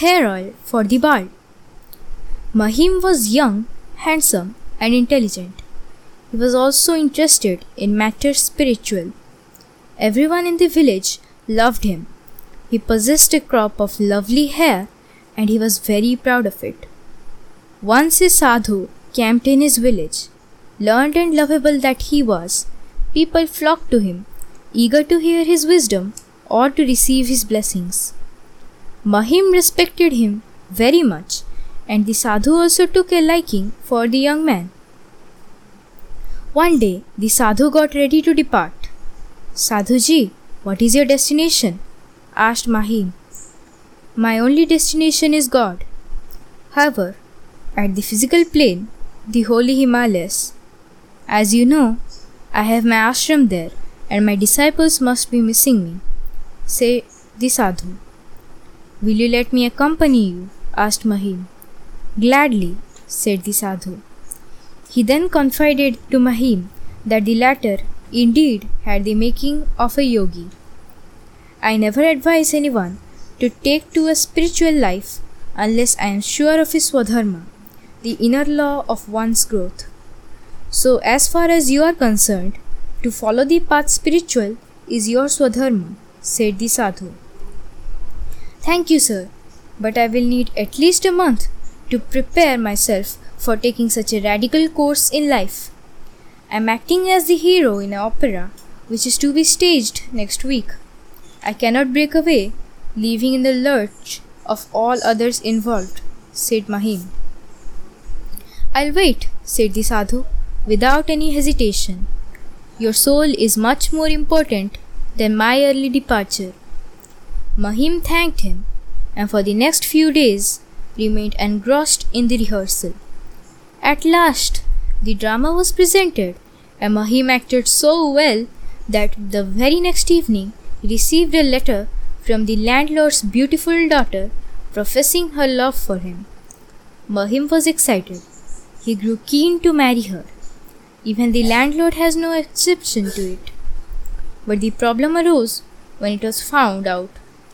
Hair oil for the bald. Mahim was young, handsome, and intelligent. He was also interested in matters spiritual. Everyone in the village loved him. He possessed a crop of lovely hair and he was very proud of it. Once a sadhu camped in his village. Learned and lovable that he was, people flocked to him, eager to hear his wisdom or to receive his blessings. Mahim respected him very much, and the sadhu also took a liking for the young man. One day, the sadhu got ready to depart. Sadhuji, what is your destination? asked Mahim. My only destination is God. However, at the physical plane, the holy Himalayas, as you know, I have my ashram there and my disciples must be missing me. Say the sadhu. Will you let me accompany you? asked Mahim. Gladly, said the sadhu. He then confided to Mahim that the latter indeed had the making of a yogi. I never advise anyone to take to a spiritual life unless I am sure of his swadharma, the inner law of one's growth. So, as far as you are concerned, to follow the path spiritual is your swadharma, said the sadhu. Thank you, sir, but I will need at least a month to prepare myself for taking such a radical course in life. I am acting as the hero in an opera which is to be staged next week. I cannot break away, leaving in the lurch of all others involved, said Mahim. I'll wait, said the sadhu, without any hesitation. Your soul is much more important than my early departure. Mahim thanked him, and for the next few days remained engrossed in the rehearsal. At last, the drama was presented, and Mahim acted so well that the very next evening he received a letter from the landlord's beautiful daughter professing her love for him. Mahim was excited. He grew keen to marry her. Even the landlord has no exception to it. But the problem arose when it was found out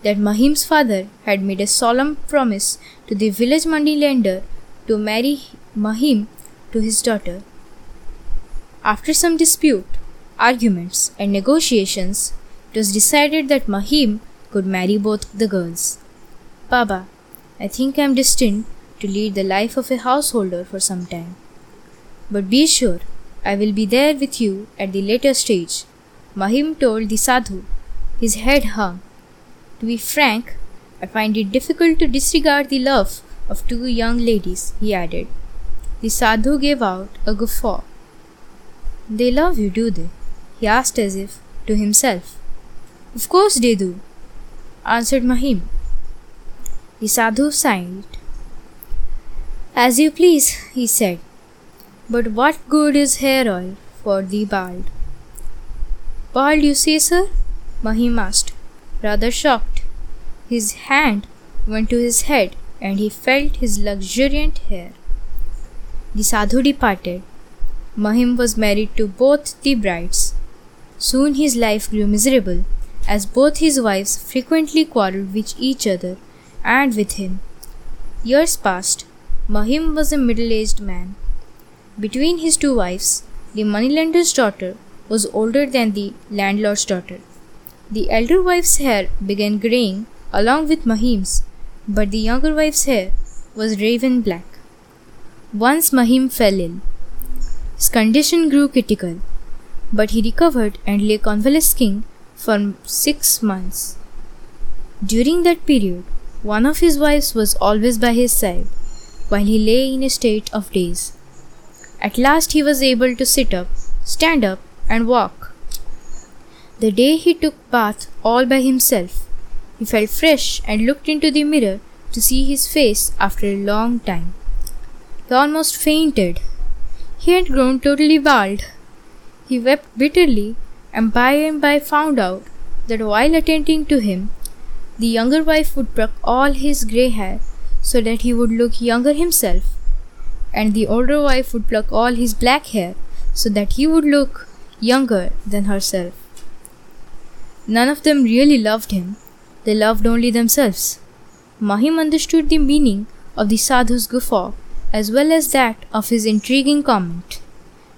that Mahim's father had made a solemn promise to the village money lender to marry Mahim to his daughter. After some dispute, arguments, and negotiations, it was decided that Mahim could marry both the girls. Baba, I think I am destined to lead the life of a householder for some time. But be sure I will be there with you at the later stage. Mahim told the sadhu. His head hung. To be frank, I find it difficult to disregard the love of two young ladies, he added. The sadhu gave out a guffaw. They love you, do they? he asked as if to himself. Of course they do, answered Mahim. The sadhu sighed. As you please, he said. But what good is hair oil for the bald? Bald, you say, sir? Mahim asked, rather shocked. His hand went to his head and he felt his luxuriant hair. The sadhu departed. Mahim was married to both the brides. Soon his life grew miserable, as both his wives frequently quarreled with each other and with him. Years passed. Mahim was a middle aged man. Between his two wives, the moneylender's daughter was older than the landlord's daughter. The elder wife's hair began graying along with Mahim's, but the younger wife's hair was raven black. Once Mahim fell ill. His condition grew critical, but he recovered and lay convalescing for six months. During that period, one of his wives was always by his side, while he lay in a state of daze. At last he was able to sit up, stand up, and walk. The day he took bath all by himself, he felt fresh and looked into the mirror to see his face after a long time. He almost fainted. He had grown totally bald. He wept bitterly and by and by found out that while attending to him, the younger wife would pluck all his grey hair so that he would look younger himself and the older wife would pluck all his black hair so that he would look younger than herself. None of them really loved him, they loved only themselves. Mahim understood the meaning of the sadhu's guffaw as well as that of his intriguing comment.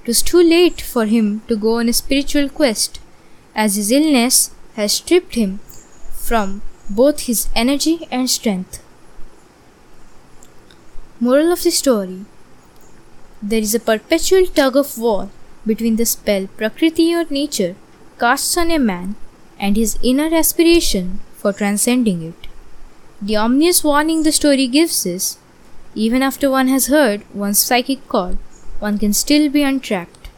It was too late for him to go on a spiritual quest, as his illness had stripped him from both his energy and strength. Moral of the story There is a perpetual tug of war between the spell Prakriti or nature casts on a man and his inner aspiration for transcending it. The ominous warning the story gives is even after one has heard one's psychic call, one can still be untracked.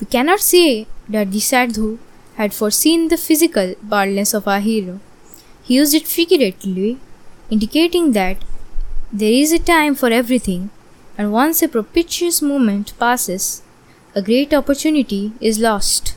We cannot say that the sadhu had foreseen the physical baldness of our hero. He used it figuratively, indicating that there is a time for everything, and once a propitious moment passes, a great opportunity is lost.